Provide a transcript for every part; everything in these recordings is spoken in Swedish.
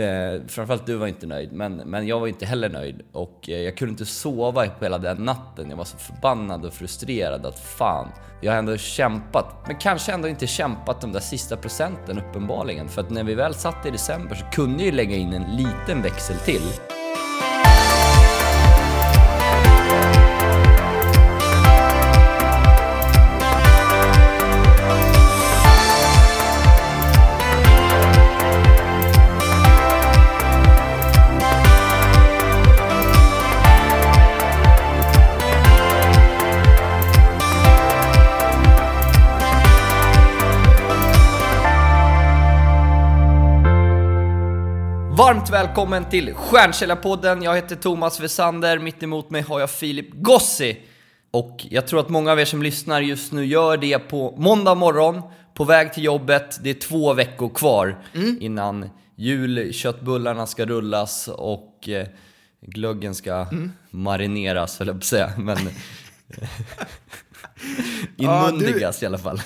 Eh, framförallt du var inte nöjd, men, men jag var inte heller nöjd. Och eh, jag kunde inte sova på hela den natten. Jag var så förbannad och frustrerad att fan, jag har ändå kämpat. Men kanske ändå inte kämpat de där sista procenten uppenbarligen. För att när vi väl satt i december så kunde jag ju lägga in en liten växel till. Varmt välkommen till Stjärnkällarpodden. Jag heter Thomas Wesander, mitt emot mig har jag Filip Gossi. Och jag tror att många av er som lyssnar just nu gör det på måndag morgon, på väg till jobbet. Det är två veckor kvar innan julköttbullarna ska rullas och eh, glöggen ska marineras, höll jag på att säga. Men inmundigas i alla fall.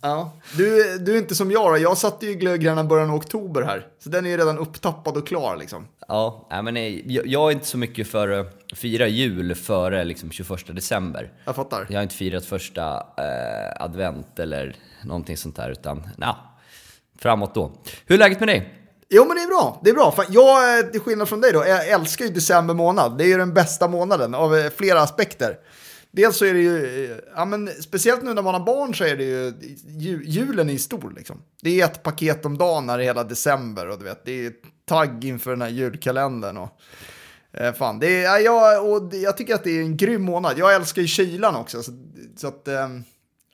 Ja. Du, du är inte som jag då. Jag satte ju glöggarna i början av oktober här. Så den är ju redan upptappad och klar liksom. Ja, nej, men nej, jag, jag är inte så mycket för att fira jul före liksom 21 december. Jag fattar. Jag har inte firat första eh, advent eller någonting sånt där, utan na, framåt då. Hur är läget med dig? Jo men det är bra, det är bra. Jag, eh, till skillnad från dig då, jag älskar ju december månad. Det är ju den bästa månaden av eh, flera aspekter. Dels så är det ju, eh, ja men speciellt nu när man har barn så är det ju, julen är ju stor liksom. Det är ett paket om dagen här hela december och du vet, det är tagg inför den här julkalendern och eh, fan, det är, ja, jag, och det, jag tycker att det är en grym månad. Jag älskar ju kylan också, så, så att eh,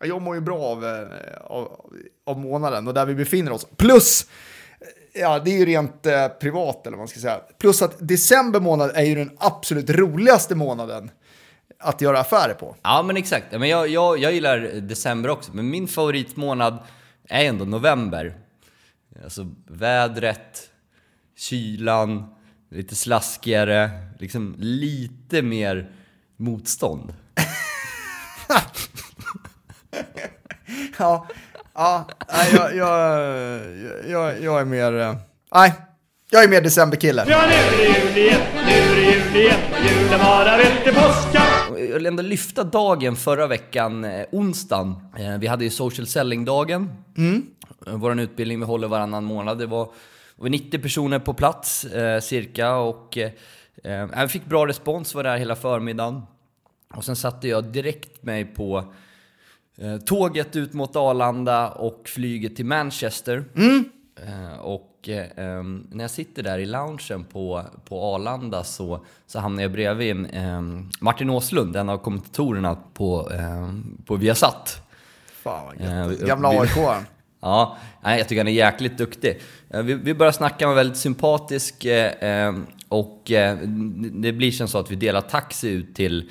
jag mår ju bra av, eh, av, av månaden och där vi befinner oss. Plus, eh, Ja, det är ju rent eh, privat eller vad man ska säga. Plus att december månad är ju den absolut roligaste månaden att göra affärer på. Ja, men exakt. Men jag, jag, jag gillar december också, men min favoritmånad är ändå november. Alltså vädret, kylan, lite slaskigare, liksom lite mer motstånd. Ja, ja nej, jag, jag, jag, jag är mer... eh, Nej, jag är mer decemberkille. Ja, nu är det jul igen, nu är det jul igen julen varar till påska. Jag vill ändå lyfta dagen förra veckan, eh, onsdagen. Eh, vi hade ju social selling-dagen. Eh, Vår utbildning vi håller varannan månad. Det var, var 90 personer på plats eh, cirka och eh, eh, jag fick bra respons, var där hela förmiddagen. Och sen satte jag direkt mig på eh, tåget ut mot Arlanda och flyget till Manchester. Eh, och eh, ehm, när jag sitter där i loungen på, på Arlanda så, så hamnar jag bredvid ehm, Martin Åslund, en av kommentatorerna på, ehm, på Viasat. Fan vad Eh, gött. vi- Gamla aik Ja, jag tycker han är jäkligt duktig. Eh, Vi, vi börjar snacka, var väldigt sympatisk eh, eh, och eh, det blir som så att vi delar taxi ut till,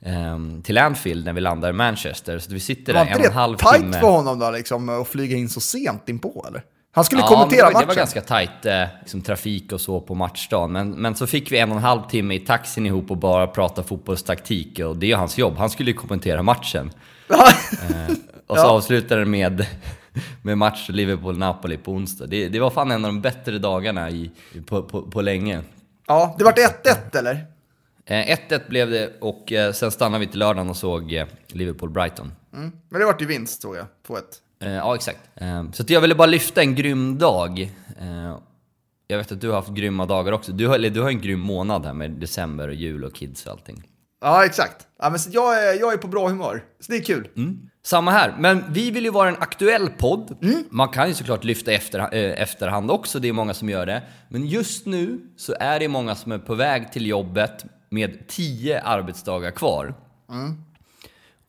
eh, till Anfield när vi landar i Manchester. Så vi sitter Var där inte en och en det halv tajt timme. för honom då liksom att flyga in så sent inpå eller? Han skulle Ja, kommentera men det var, matchen. det var ganska tajt eh, liksom, trafik och så på matchdagen. Men, men så fick vi en och en halv timme i taxin ihop och bara prata fotbollstaktik. Och det är hans jobb. Han skulle ju kommentera matchen. Eh, och så Ja. avslutade det med, med match Liverpool-Napoli på onsdag. Det, det var fan en av de bättre dagarna i, på, på, på länge. Ja, det vart 1-1 eller? Eh, 1-1 blev det och eh, sen stannade vi till lördagen och såg eh, Liverpool-Brighton. Mm. Men det vart ju vinst såg jag, 2-1. Eh, ja, exakt. Eh, så att jag ville bara lyfta en grym dag. Eh, jag vet att du har haft grymma dagar också. Du har, eller du har en grym månad här med december och jul och kids och allting. Ja, exakt. Ja, men så jag, är, jag är på bra humör, så det är kul. Samma här, men vi vill ju vara en aktuell podd. Man kan ju såklart lyfta efter, eh, efterhand också, det är många som gör det. Men just nu så är det många som är på väg till jobbet med 10 arbetsdagar kvar.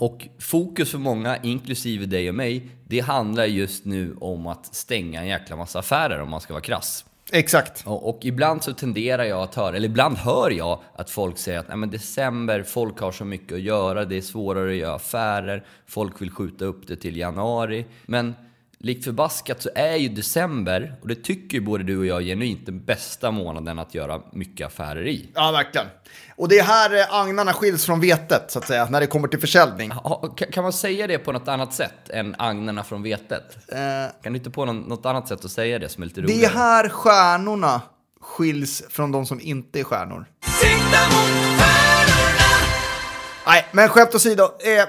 Och fokus för många, inklusive dig och mig, det handlar just nu om att stänga en jäkla massa affärer om man ska vara krass. Exakt. Och, och ibland så tenderar jag att höra, eller ibland hör jag att folk säger att Nej, men december, folk har så mycket att göra, det är svårare att göra affärer, folk vill skjuta upp det till januari. Men likt förbaskat så är ju december, och det tycker ju både du och jag genuint, den bästa månaden att göra mycket affärer i. Ja, verkligen. Och det är här eh, agnarna skiljs från vetet, så att säga, när det kommer till försäljning. Kan man säga det på något annat sätt än agnarna från vetet? Eh, Kan du inte på någon, något annat sätt att säga det som är lite det roligare? är här stjärnorna skiljs från de som inte är stjärnor. Sikta mot stjärnorna Nej, men skämt åsido. Eh,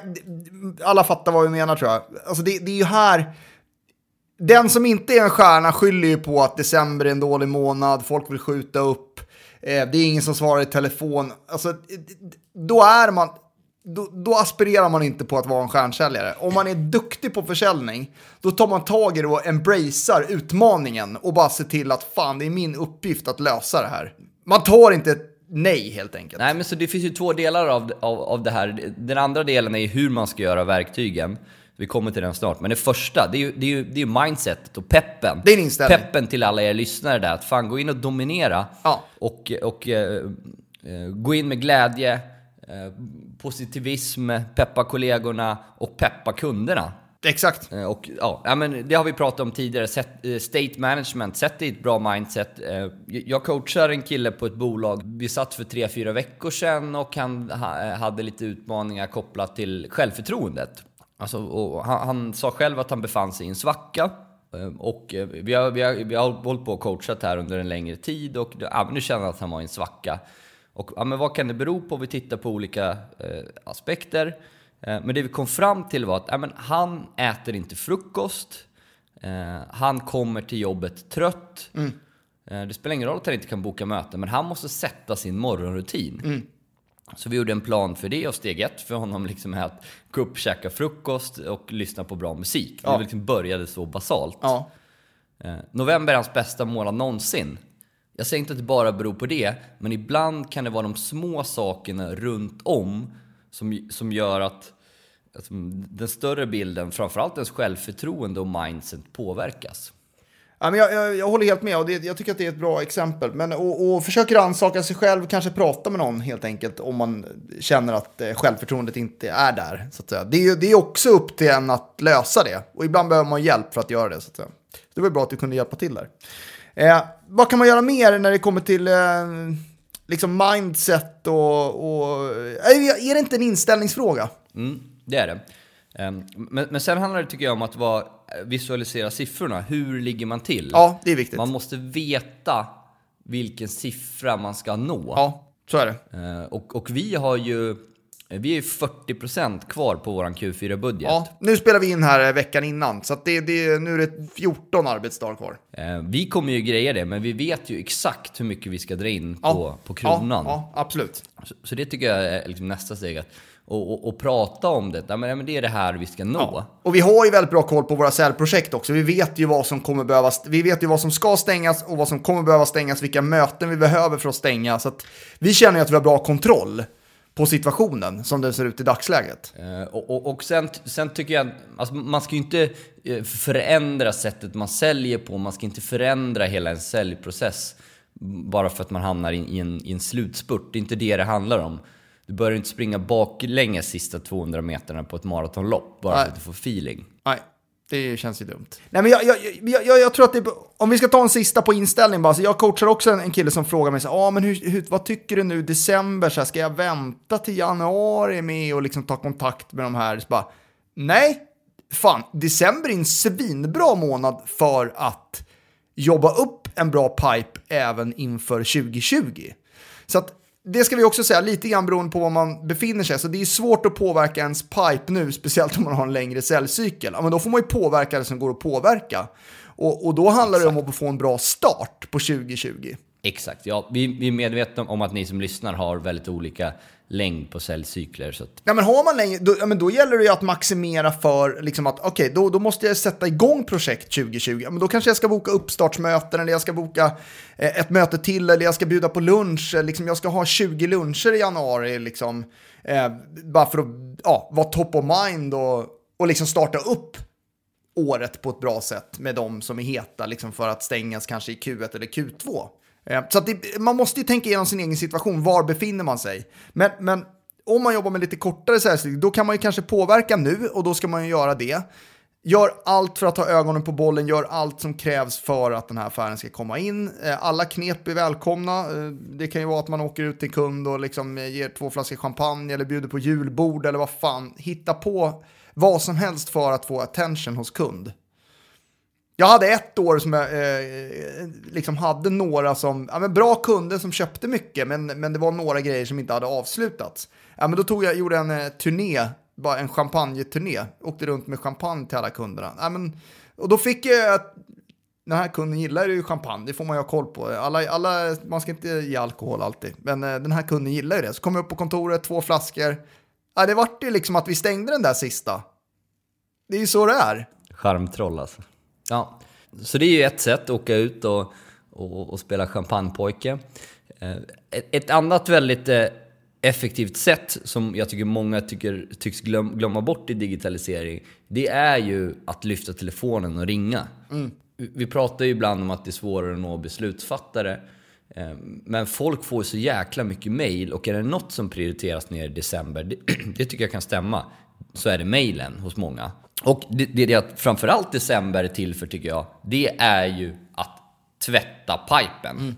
alla fattar vad vi menar tror jag. Alltså det, det är ju här... Den som inte är en stjärna skyller ju på att december är en dålig månad, folk vill skjuta upp, eh, det är ingen som svarar i telefon. Alltså, då är man... Då, då aspirerar man inte på att vara en stjärnsäljare. Om man är duktig på försäljning, då tar man tag i det och embracear utmaningen och bara ser till att fan, det är min uppgift att lösa det här. Man tar inte ett nej helt enkelt. Nej, men så det finns ju två delar av, av, av det här. Den andra delen är ju hur man ska göra verktygen. Vi kommer till den snart. Men det första, det är ju, det är ju, det är ju mindsetet och peppen. Det är en inställning. Peppen till alla er lyssnare där. Att fan gå in och dominera. Ja. Och, och eh, eh, gå in med glädje, eh, positivism, peppa kollegorna och peppa kunderna. Exakt. Eh, Och ja, men det har vi pratat om tidigare. Set, eh, state management, sätt dig i ett bra mindset. Jag coachar en kille på ett bolag. Vi satt för tre fyra veckor sedan och han ha- hade lite utmaningar kopplat till självförtroendet. Alltså, han, han sa själv att han befann sig i en svacka. Eh, Och eh, vi har, vi, har, vi har hållit på och coachat här under en längre tid och ja, nu känner han att han var i en svacka. Och ja, men vad kan det bero på? Vi tittar på olika eh, aspekter. Eh, men det vi kom fram till var att ja, men han äter inte frukost. Eh, han kommer till jobbet trött. Eh, det spelar ingen roll att han inte kan boka möten, men han måste sätta sin morgonrutin. Så vi gjorde en plan för det och steg ett för honom liksom är att gå upp, käka frukost och lyssna på bra musik. Ja. Det liksom började så basalt. Ja. Eh, november är hans bästa månad någonsin. Jag säger inte att det bara beror på det, men ibland kan det vara de små sakerna runt om som, som gör att, att den större bilden, framförallt ens självförtroende och mindset påverkas. Ja, men jag, jag, jag håller helt med och det, jag tycker att det är ett bra exempel. Men, och, och försöker ansaka sig själv, kanske prata med någon helt enkelt om man känner att eh, självförtroendet inte är där. Så att säga. Det, är, det är också upp till en att lösa det och ibland behöver man hjälp för att göra det. Så att säga. Det var bra att du kunde hjälpa till där. Eh, vad kan man göra mer när det kommer till eh, liksom mindset och... och eh, är det inte en inställningsfråga? Mm, det är det. Ehm, Men, men sen handlar det tycker jag om att vara, visualisera siffrorna. Hur ligger man till? Ja, det är viktigt. Man måste veta vilken siffra man ska nå. Ja, så är det. Eh, Och, och vi har ju vi är ju 40% kvar på våran Q4-budget. Ja, nu spelar vi in här eh, veckan innan, så det, det, nu är det 14 arbetsdagar kvar. Eh, Vi kommer ju greja det, men vi vet ju exakt hur mycket vi ska dra in Ja. på, på kronan. Ja, ja, absolut. Så, så det tycker jag är liksom nästa steg. Att, och, och, och prata om det. Ja, men, det är det här vi ska nå. Ja. Och vi har ju väldigt bra koll på våra säljprojekt också. Vi vet ju vad som kommer behöva, vi vet ju vad som ska stängas och vad som kommer behöva stängas, vilka möten vi behöver för att stänga. Så att vi känner ju att vi har bra kontroll på situationen som den ser ut i dagsläget. Eh, Och, och, och sen, sen tycker jag, alltså man ska ju inte eh, förändra sättet man säljer på, man ska inte förändra hela en säljprocess bara för att man hamnar i, i, en, i en slutspurt. Det är inte det det handlar om. Du börjar inte springa baklänges sista 200 meterna på ett maratonlopp bara Nej. för att du får feeling. Nej, det känns ju dumt. Nej, men jag, jag, jag, jag, jag tror att det, om vi ska ta en sista på inställning bara, så jag coachar också en, en kille som frågar mig så ah, men hur, hur, vad tycker du nu december, så här, ska jag vänta till januari med och liksom ta kontakt med de här? Så bara, nej, fan, december är en svinbra månad för att jobba upp en bra pipe även inför 2020. Så att det ska vi också säga, lite grann beroende på var man befinner sig. Så det är svårt att påverka ens pipe nu, speciellt om man har en längre säljcykel. Ja, men då får man ju påverka det som går att påverka. Och, och då handlar det om att få en bra start på 2020. Exakt, ja. Vi, vi är medvetna om att ni som lyssnar har väldigt olika längd på säljcykler. Så att, Ja, men har man längre, då, ja, men då gäller det ju att maximera för liksom att okej, då, då måste jag sätta igång projekt 2020. Ja, men då kanske jag ska boka uppstartsmöten eller jag ska boka eh, ett möte till eller jag ska bjuda på lunch. Eh, liksom, jag ska ha 20 luncher i januari liksom, eh, bara för att ja, vara top of mind och, och liksom starta upp året på ett bra sätt med de som är heta liksom för att stängas kanske i Q1 eller Q2. Eh, så att det, man måste ju tänka igenom sin egen situation, var befinner man sig? Men, men om man jobbar med lite kortare säljsteg, då kan man ju kanske påverka nu och då ska man ju göra det. Gör allt för att ha ögonen på bollen, gör allt som krävs för att den här affären ska komma in. Eh, alla knep är välkomna. Eh, det kan ju vara att man åker ut till kund och liksom ger två flaskor champagne eller bjuder på julbord eller vad fan. Hitta på vad som helst för att få attention hos kund. Jag hade ett år som jag eh, liksom hade några som, ja, men bra kunder som köpte mycket, men, men det var några grejer som inte hade avslutats. Ja, men då tog jag, gjorde en eh, turné, bara en champagneturné, åkte runt med champagne till alla kunderna. Ja, men, och då fick jag, den här kunden gillar ju champagne, det får man ju ha koll på. Alla, alla, man ska inte ge alkohol alltid, men eh, den här kunden gillar ju det. Så kom jag upp på kontoret, två flaskor. Ja, det vart ju liksom att vi stängde den där sista. Det är ju så det är. Charmtroll alltså. Ja, så det är ju ett sätt, att åka ut och, och, och spela champagnepojke. Eh, Ett, ett annat väldigt eh, effektivt sätt som jag tycker många tycker, tycks glöm, glömma bort i digitalisering, det är ju att lyfta telefonen och ringa. Vi- Vi pratar ju ibland om att det är svårare att nå beslutsfattare. eh, Men folk får så jäkla mycket mail och är det något som prioriteras ner i december, det, det tycker jag kan stämma, så är det mailen hos många. Och det, det, det framförallt december är till för tycker jag, det är ju att tvätta pipen.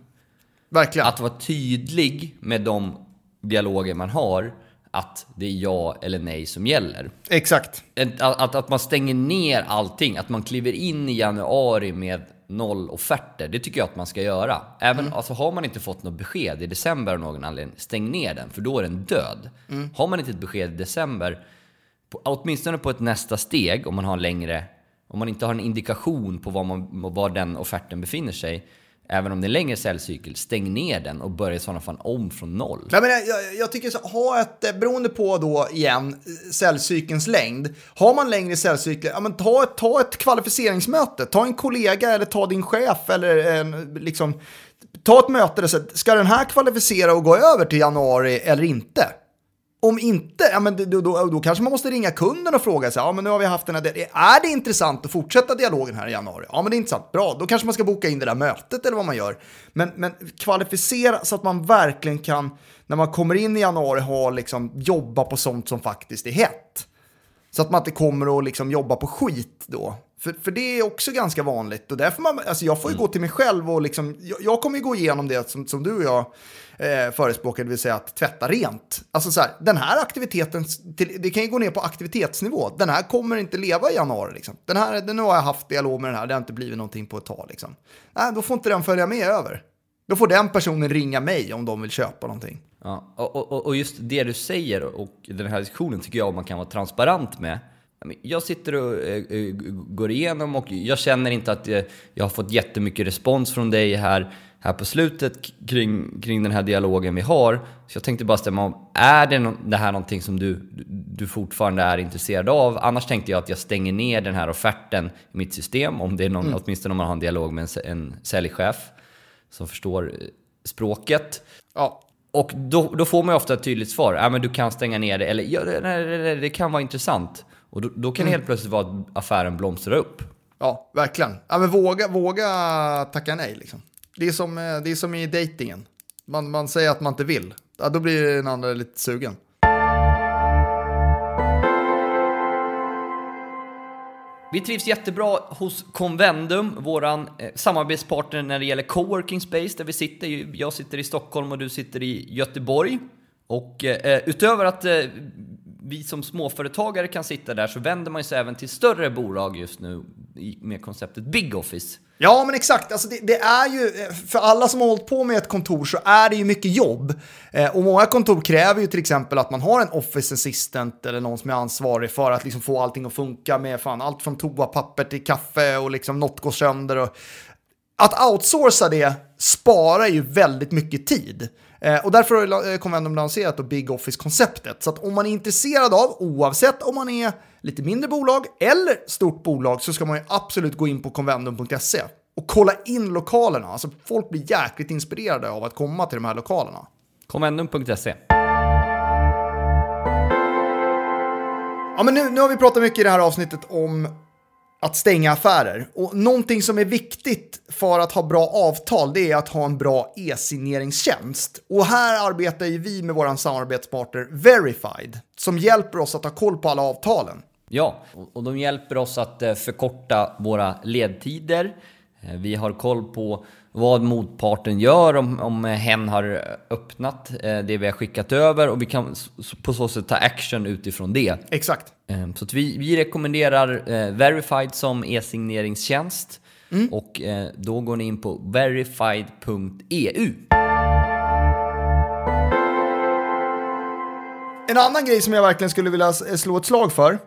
Verkligen. Att vara tydlig med de dialoger man har, att det är ja eller nej som gäller. Exakt. Att, att, att man stänger ner allting, att man kliver in i januari med noll offerter, det tycker jag att man ska göra. Även, alltså, har man inte fått något besked i december av någon anledning, stäng ner den, för då är den död. Har man inte ett besked i december, på, åtminstone på ett nästa steg, om man har längre, om man inte har en indikation på var, man, var den offerten befinner sig, även om det är en längre säljcykel, stäng ner den och börja i sådana fall om från noll. Nej, men jag, jag, jag tycker så, ha ett, eh, beroende på då igen, eh, säljcykelns längd. Har man längre säljcykler, ja, men ta, ett, ta ett kvalificeringsmöte. Ta en kollega eller ta din chef eller en, liksom, ta ett möte där ska den här kvalificera och gå över till januari eller inte? Om inte, ja, men då, då, då kanske man måste ringa kunden och fråga sig, ja men nu har vi haft den här, är det intressant att fortsätta dialogen här i januari? Ja men det är intressant, bra, då kanske man ska boka in det där mötet eller vad man gör. Men, men kvalificera så att man verkligen kan, när man kommer in i januari, ha liksom jobba på sånt som faktiskt är hett. Så att man inte kommer och liksom jobba på skit då. För, för det är också ganska vanligt. Och därför man, alltså jag får ju gå till mig själv och liksom, jag, jag kommer ju gå igenom det som, som du och jag eh, förespråkar, det vill säga att tvätta rent. Alltså så här, den här aktiviteten, till, det kan ju gå ner på aktivitetsnivå. Den här kommer inte leva i januari. Liksom. Den här, den, nu har jag haft dialog med den här, det har inte blivit någonting på ett tag. Liksom. Nej, då får inte den följa med över. Då får den personen ringa mig om de vill köpa någonting. Ja, och, och, och just det du säger och den här diskussionen tycker jag man kan vara transparent med. Jag sitter och eh, eh, går igenom och jag känner inte att jag har fått jättemycket respons från dig här, här på slutet kring, kring den här dialogen vi har. Så jag tänkte bara stämma om, är det, no det här någonting som du, du fortfarande är intresserad av? Annars tänkte jag att jag stänger ner den här offerten i mitt system, om det är någon, åtminstone om man har en dialog med en, en säljchef som förstår eh, språket. Ja, Och då, då får man ju ofta ett tydligt svar. Ja, men du kan stänga ner det, eller ja, det, det, det, det kan vara intressant. Och då, då kan det helt plötsligt vara att affären blomstrar upp. Ja, verkligen. Ja, men våga, våga tacka nej. Liksom. Det, är som, eh, det är som i dejtingen. Man, man säger att man inte vill. Ja, då blir den andra lite sugen. Vi trivs jättebra hos Convendum, våran eh, samarbetspartner när det gäller coworking space, där vi sitter. Jag sitter i Stockholm och du sitter i Göteborg. Och eh, utöver att eh, vi som småföretagare kan sitta där så vänder man sig även till större bolag just nu med konceptet Big Office. Ja, men exakt. Alltså det, det är ju, för alla som har hållit på med ett kontor så är det ju mycket jobb. Eh, och många kontor kräver ju till exempel att man har en office assistant eller någon som är ansvarig för att liksom få allting att funka med fan allt från toapapper till kaffe och liksom något går sönder. Och... Att outsourca det sparar ju väldigt mycket tid. Eh, och därför har eh, Convendum lanserat då Big Office-konceptet. Så att om man är intresserad av, oavsett om man är lite mindre bolag eller stort bolag, så ska man ju absolut gå in på convendum.se och kolla in lokalerna. Alltså folk blir jäkligt inspirerade av att komma till de här lokalerna. Convendum.se. Ja, men nu, nu har vi pratat mycket i det här avsnittet om att stänga affärer. Och någonting som är viktigt för att ha bra avtal, det är att ha en bra e-signeringstjänst. Och här arbetar ju vi med vår samarbetspartner Verified, som hjälper oss att ha koll på alla avtalen. Ja, och- de hjälper oss att eh, förkorta våra ledtider. Eh, vi har koll på vad motparten gör om, om hen har öppnat eh, det vi har skickat över och vi kan på så sätt ta action utifrån det. Exakt. Eh, Så vi, vi rekommenderar eh, Verified som e-signeringstjänst. Och eh, då går ni in på verified.eu. En annan grej som jag verkligen skulle vilja slå ett slag för,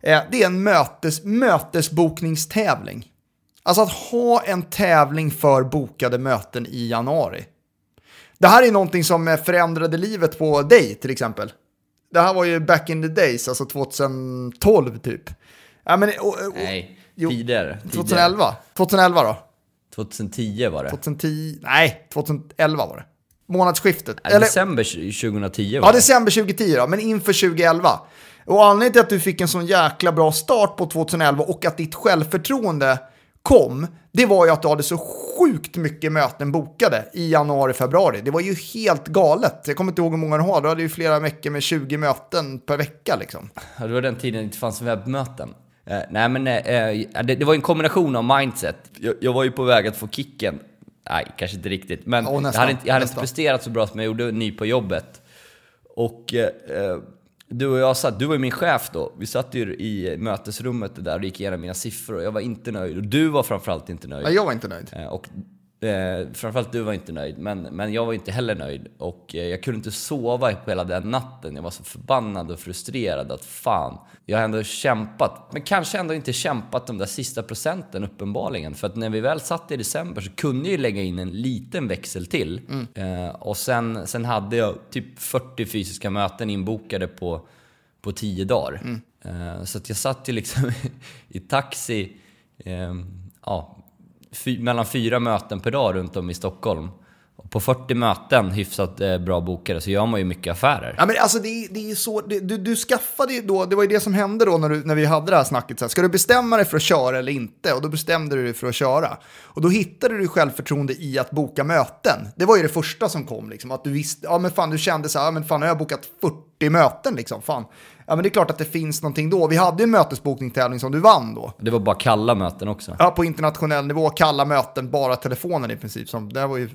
det är en mötes, mötesbokningstävling. Alltså att ha en tävling för bokade möten i januari. Det här är någonting som förändrade livet på dig till exempel. Det här var ju back in the days, alltså 2012 typ. Ja, men, och, och, Nej, jo, tidigare. tidigare. 2011? 2011 då? 2010 var det. 2010? Nej, 2011 var det. Månadsskiftet. Nej, December 2010 var Ja, det. december 2010 då, men inför 2011. Och anledningen till att du fick en sån jäkla bra start på 2011 och att ditt självförtroende kom, det var ju att du hade så sjukt mycket möten bokade i januari, februari. Det var ju helt galet. Jag kommer inte ihåg hur många du har, du hade ju flera veckor med 20 möten per vecka liksom. Ja, det var den tiden det inte fanns webbmöten. Eh, nej men eh, det, det var en kombination av mindset. Jag, jag var ju på väg att få kicken. Nej, kanske inte riktigt. Men Ja, jag nästan, hade, inte, jag hade inte presterat så bra som jag gjorde ny på jobbet. Och eh, eh, du och jag satt, du var ju min chef då. Vi satt ju i mötesrummet där och gick igenom mina siffror och jag var inte nöjd. Och du var framförallt inte nöjd. Nej, jag var inte nöjd. Eh, Och eh, framförallt du var inte nöjd, men, men jag var inte heller nöjd. Och eh, jag kunde inte sova på hela den natten. Jag var så förbannad och frustrerad att fan, jag har ändå kämpat. Men kanske ändå inte kämpat de där sista procenten uppenbarligen. För att när vi väl satt i december så kunde jag ju lägga in en liten växel till. Eh, och sen, sen hade jag typ 40 fysiska möten inbokade på, på 10 dagar. Eh, så att jag satt ju liksom i taxi, eh, ja, mellan fyra möten per dag runt om i Stockholm. På 40 möten hyfsat eh, bra bokade så gör man ju mycket affärer. Ja, men alltså det, är- det är så, det, du, du skaffade ju då, det var ju det som hände då när, du, när vi hade det här snacket. Så här, ska du bestämma dig för att köra eller inte? Och då bestämde du dig för att köra. Och då hittade du självförtroende i att boka möten. Det var ju det första som kom, liksom, att du visste, ja men fan du kände så här, ja men fan har jag bokat 40 möten liksom, fan. Ja men det är klart att det finns någonting då. Vi hade ju en mötesbokningstävling som du vann då. Det var bara kalla möten också. Ja, på internationell nivå, kalla möten, bara telefonen i princip. Som, det, här var ju,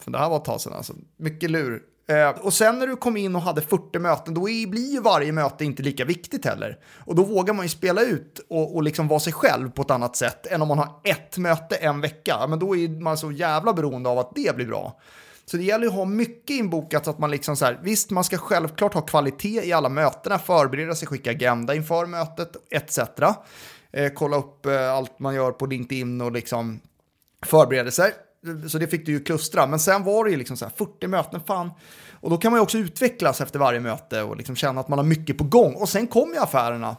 för det här var ett tag sedan alltså. Mycket lur. Eh, och sen när du kom in och hade 40 möten, då är, blir ju varje möte inte lika viktigt heller. Och då vågar man ju spela ut och, och liksom vara sig själv på ett annat sätt än om man har ett möte en vecka. Men då är man så jävla beroende av att det blir bra. Så det gäller att ha mycket inbokat så att man liksom så här, visst man ska självklart ha kvalitet i alla mötena, förbereda sig, skicka agenda inför mötet etc. Eh, kolla upp eh, allt man gör på LinkedIn och liksom sig. Så det fick du ju klustra. Men sen var det ju liksom så här 40 möten, fan. Och då kan man ju också utvecklas efter varje möte och liksom känna att man har mycket på gång. Och sen kom ju affärerna.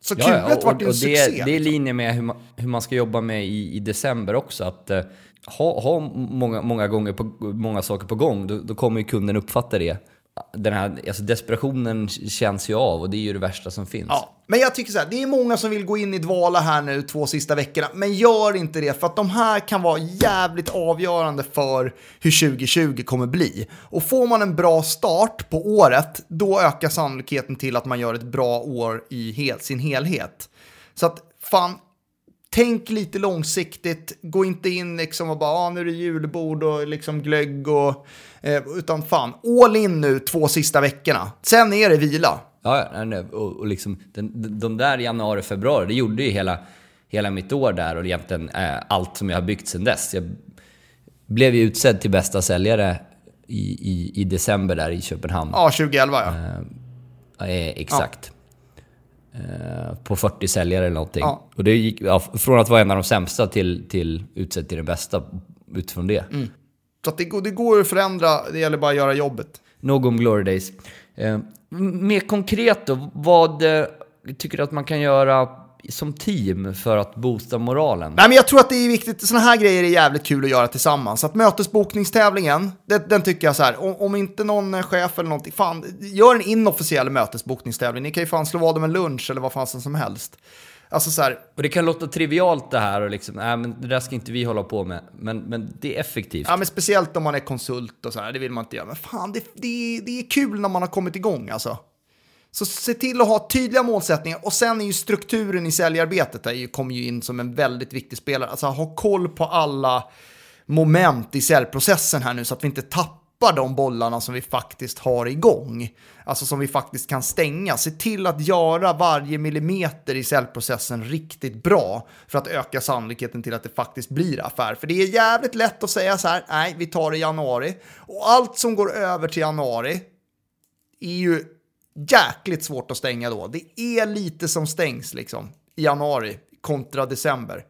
Så Ja, Q1 ja, och, vart och ju en det, succé. det är i linje med hur man, hur man ska jobba med i, i december också. Att eh, ha, ha många, många gånger på, många saker på gång, då, då kommer ju kunden uppfatta det. Den här alltså desperationen känns ju av och det är ju det värsta som finns. Ja, men jag tycker så här, det är många som vill gå in i dvala här nu två sista veckorna, men gör inte det för att de här kan vara jävligt avgörande för hur 2020 kommer bli. Och får man en bra start på året, då ökar sannolikheten till att man gör ett bra år i hel, sin helhet. Så att fan, tänk lite långsiktigt, gå inte in liksom och bara, ah, nu är det julbord och liksom glögg och, eh, utan fan, all in nu två sista veckorna. Sen är det vila. Ja, ja, och, och liksom, den, de där januari, februari, det gjorde ju hela, hela mitt år där och egentligen eh, allt som jag har byggt sedan dess. Jag blev ju utsedd till bästa säljare i, i, i december där i Köpenhamn. Ja, 2011 ja. Eh, exakt. Eh, på 40 säljare eller någonting. Ja. Och det gick ja, från att vara en av de sämsta till, till utsedd till den bästa utifrån det. Så att det, går- det går att förändra, det gäller bara att göra jobbet. Nog om Glory Days. Eh, mer konkret då, vad eh, tycker du att man kan göra som team för att boosta moralen? Nej, men jag tror att det är viktigt, sådana här grejer är jävligt kul att göra tillsammans. Så att mötesbokningstävlingen, den, den tycker jag så här, om, om inte någon chef eller någonting, fan, gör en inofficiell mötesbokningstävling. Ni kan ju fan slå vad om en lunch eller vad fan som helst. Alltså så här, Och det kan låta trivialt det här och liksom, nej men det där ska inte vi hålla på med. Men, men det är effektivt. ja men speciellt om man är konsult och så här, det vill man inte göra. Men fan, det, det, det är kul när man har kommit igång alltså. Så se till att ha tydliga målsättningar och sen är ju strukturen i säljarbetet där ju, kommer ju in som en väldigt viktig spelare. Alltså ha koll på alla moment i säljprocessen här nu så att vi inte tappar tappar de bollarna som vi faktiskt har igång. Alltså som vi faktiskt kan stänga. Se till att göra varje millimeter i säljprocessen riktigt bra för att öka sannolikheten till att det faktiskt blir affär. För det är jävligt lätt att säga så här, nej, vi tar det i januari. Och allt som går över till januari är ju jäkligt svårt att stänga då. Det är lite som stängs liksom i januari kontra december.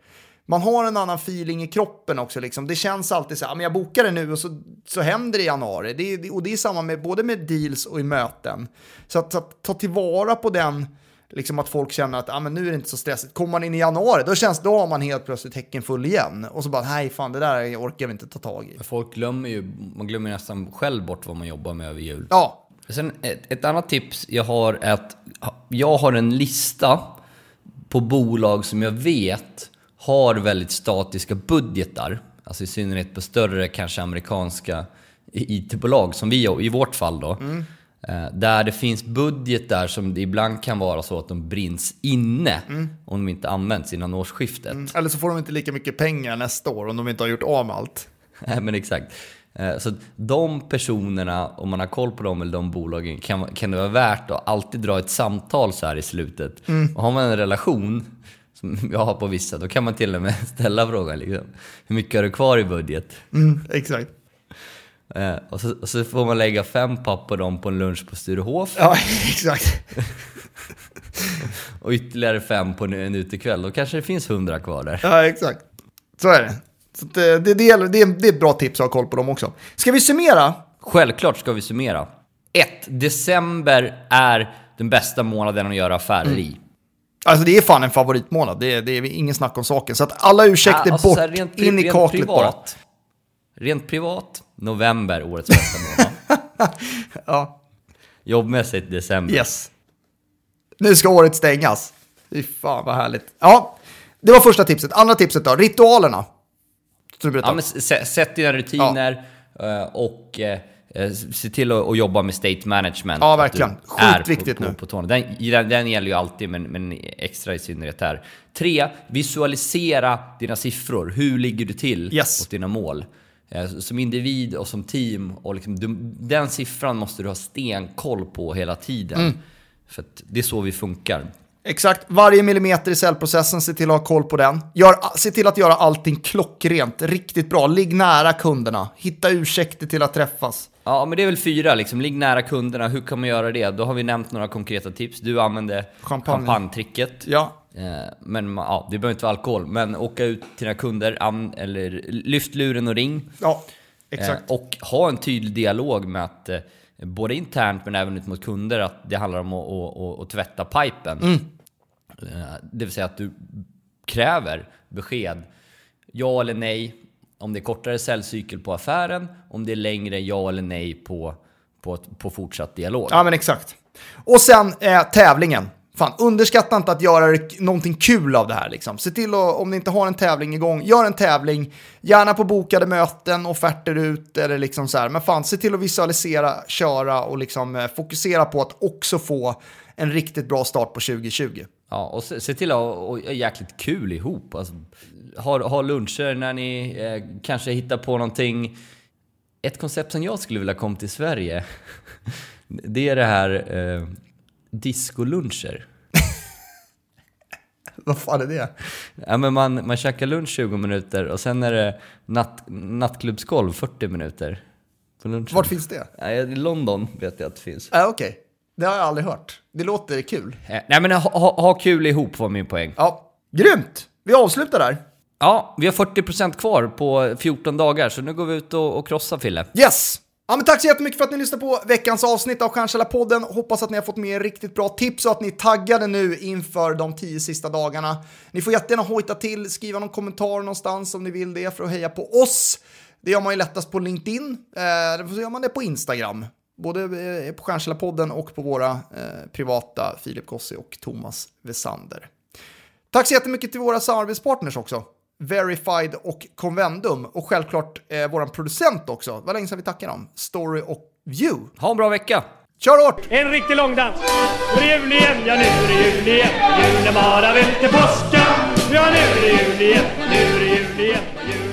Man har en annan feeling i kroppen också. Liksom. Det känns alltid så här, men jag bokar det nu och så, så händer det i januari. Det är, och det är samma med både med deals och i möten. Så att, så att ta tillvara på den, liksom att folk känner att ah, men nu är det inte så stressigt. Kommer man in i januari, då känns då har man helt plötsligt häcken full igen. Och så bara, nej fan, det där orkar vi inte ta tag i. Folk glömmer ju, man glömmer nästan själv bort vad man jobbar med över jul. Ja, Sen ett, ett annat tips jag har är att jag har en lista på bolag som jag vet har väldigt statiska budgetar. Alltså i synnerhet på större, kanske amerikanska IT-bolag som vi i vårt fall då. Eh, Där det finns budgetar som det ibland kan vara så att de brinns inne om de inte används innan årsskiftet. eller så får de inte lika mycket pengar nästa år om de inte har gjort av med allt. Nej men exakt. Eh, Så de personerna, om man har koll på dem eller de bolagen, kan, kan det vara värt att alltid dra ett samtal så här i slutet. Och har man en relation, som jag har på vissa, då kan man till och med ställa frågan liksom, hur mycket har du kvar i budget? Mm, exakt. Eh, Och så, och så får man lägga fem papp på dem på en lunch på Sturehof Ja, exakt. och ytterligare fem på en, en utekväll. Då kanske det finns hundra kvar där. Ja, exakt. Så är det. Så att det, det, det, är, det är ett bra tips att ha koll på dem också. Ska vi summera? Självklart ska vi summera. 1. December är den bästa månaden att göra affärer i. Alltså det är fan en favoritmånad, det är, det är ingen snack om saken. Så att alla ursäkter Ja, alltså bort, här rent, in i kaklet bara. privat, Rent privat, november, årets bästa månad. Ja, Jobbmässigt, december. yes. Nu ska året stängas. Fy fan vad härligt. Ja, det var första tipset. Andra tipset då, ritualerna. Ska du berätta? Ja, men sätt dina rutiner eh, och eh, se till att, jobba med state management. Ja, verkligen. Skitviktigt på, på, nu. på tårna. Den, den, den gäller ju alltid, men, men extra i synnerhet här. Tre, visualisera dina siffror. Hur ligger du till Yes. mot dina mål? Eh, Som individ och som team. Och liksom, du, den siffran måste du ha stenkoll på hela tiden. Mm. För det är så vi funkar. Exakt, varje millimeter i säljprocessen, se till att ha koll på den. Gör, se till att göra allting klockrent, riktigt bra. Ligg nära kunderna, hitta ursäkter till att träffas. Ja, men det är väl fyra liksom. Ligg nära kunderna. Hur kan man göra det? Då har vi nämnt några konkreta tips. Du använde Champagne. champagnetricket. Ja, Eh, Men ja, det behöver inte vara alkohol. Men åka ut till dina kunder, an, eller lyft luren och ring. ja, Eh, exakt. Och ha en tydlig dialog med att, eh, både internt men även ut mot kunder, att det handlar om att, att, att, att tvätta pipen. Mm. Eh, det vill säga att du kräver besked. Ja eller nej. Om det är kortare säljcykel på affären, om det är längre ja eller nej på, på, på fortsatt dialog. Ja, men exakt. Och sen eh, tävlingen. Fan, underskatta inte att göra någonting kul av det här. Liksom. Se till att, om ni inte har en tävling igång, gör en tävling. Gärna på bokade möten, offerter ut eller liksom så här. Men fan, se till att visualisera, köra och liksom eh, fokusera på att också få en riktigt bra start på 2020. Ja, och se, se till att ha jäkligt kul ihop. Alltså, ha, ha luncher när ni eh, kanske hittar på någonting. Ett koncept som jag skulle vilja komma till Sverige, det är det här eh, discoluncher. Vad fan är det? Ja, men man, man käkar lunch 20 minuter och sen är det natt, nattklubbsgolv 40 minuter. På lunchen. Vart finns det? Ja, I London vet jag att det finns. Äh, Okej, det har jag aldrig hört. Det låter kul. Eh, Nej men ha, ha, ha kul ihop var min poäng. Ja, grymt! Vi avslutar där. Ja, vi har 40% kvar på 14 dagar så nu går vi ut och, och krossar Fille. Yes! Ja, men tack så jättemycket för att ni lyssnade på veckans avsnitt av Stjärnkällarpodden. Hoppas att ni har fått med er riktigt bra tips och att ni är taggade nu inför de tio sista dagarna. Ni får jättegärna hojta till, skriva någon kommentar någonstans om ni vill det för att heja på oss. Det gör man ju lättast på LinkedIn, eh, så gör man det på Instagram. Både eh, på Stjärnkällarpodden och på våra eh, privata Filip Kossi och Thomas Vesander. Tack så jättemycket till våra samarbetspartners också. Verified och Convendum. Och självklart eh, vår producent också. Det var länge sedan vi tackade dem. Story och View. Ha en bra vecka! Kör hårt! En riktig långdans. Nu är det jul igen, ja nu är det jul igen. Julen bara väntar påsken. Ja nu är det jul igen, nu är det jul igen. Jul